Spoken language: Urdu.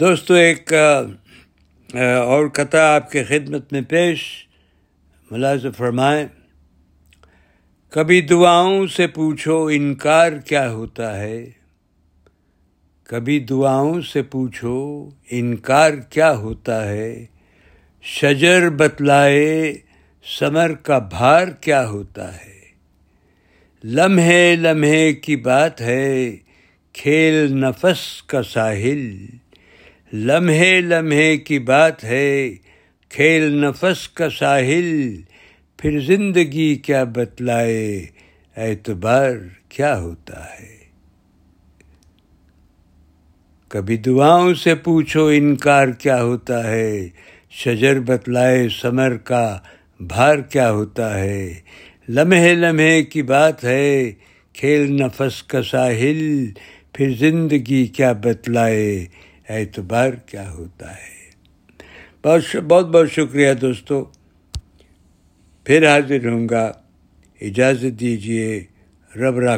دوستو، ایک اور قطع آپ کے خدمت میں پیش، ملازم فرمائیں کبھی دعاؤں سے پوچھو انکار کیا ہوتا ہے؟ کبھی دعاؤں سے پوچھو انکار کیا ہوتا ہے؟ شجر بتلائے سمر کا بھار کیا ہوتا ہے؟ لمحے لمحے کی بات ہے، کھیل نفس کا ساحل لمحے لمحے کی بات ہے، کھیل نفس کا ساحل، پھر زندگی کیا بتلائے، اعتبار کیا ہوتا ہے؟ کبھی دعاؤں سے پوچھو انکار کیا ہوتا ہے، شجر بتلائے سمر کا بھار کیا ہوتا ہے؟ لمحے لمحے کی بات ہے، کھیل نفس کا ساحل، پھر زندگی کیا بتلائے اعتبار کیا ہوتا ہے۔ بہت بہت بہت شکریہ دوستو۔ پھر حاضر ہوں گا۔ اجازت دیجیے رب راک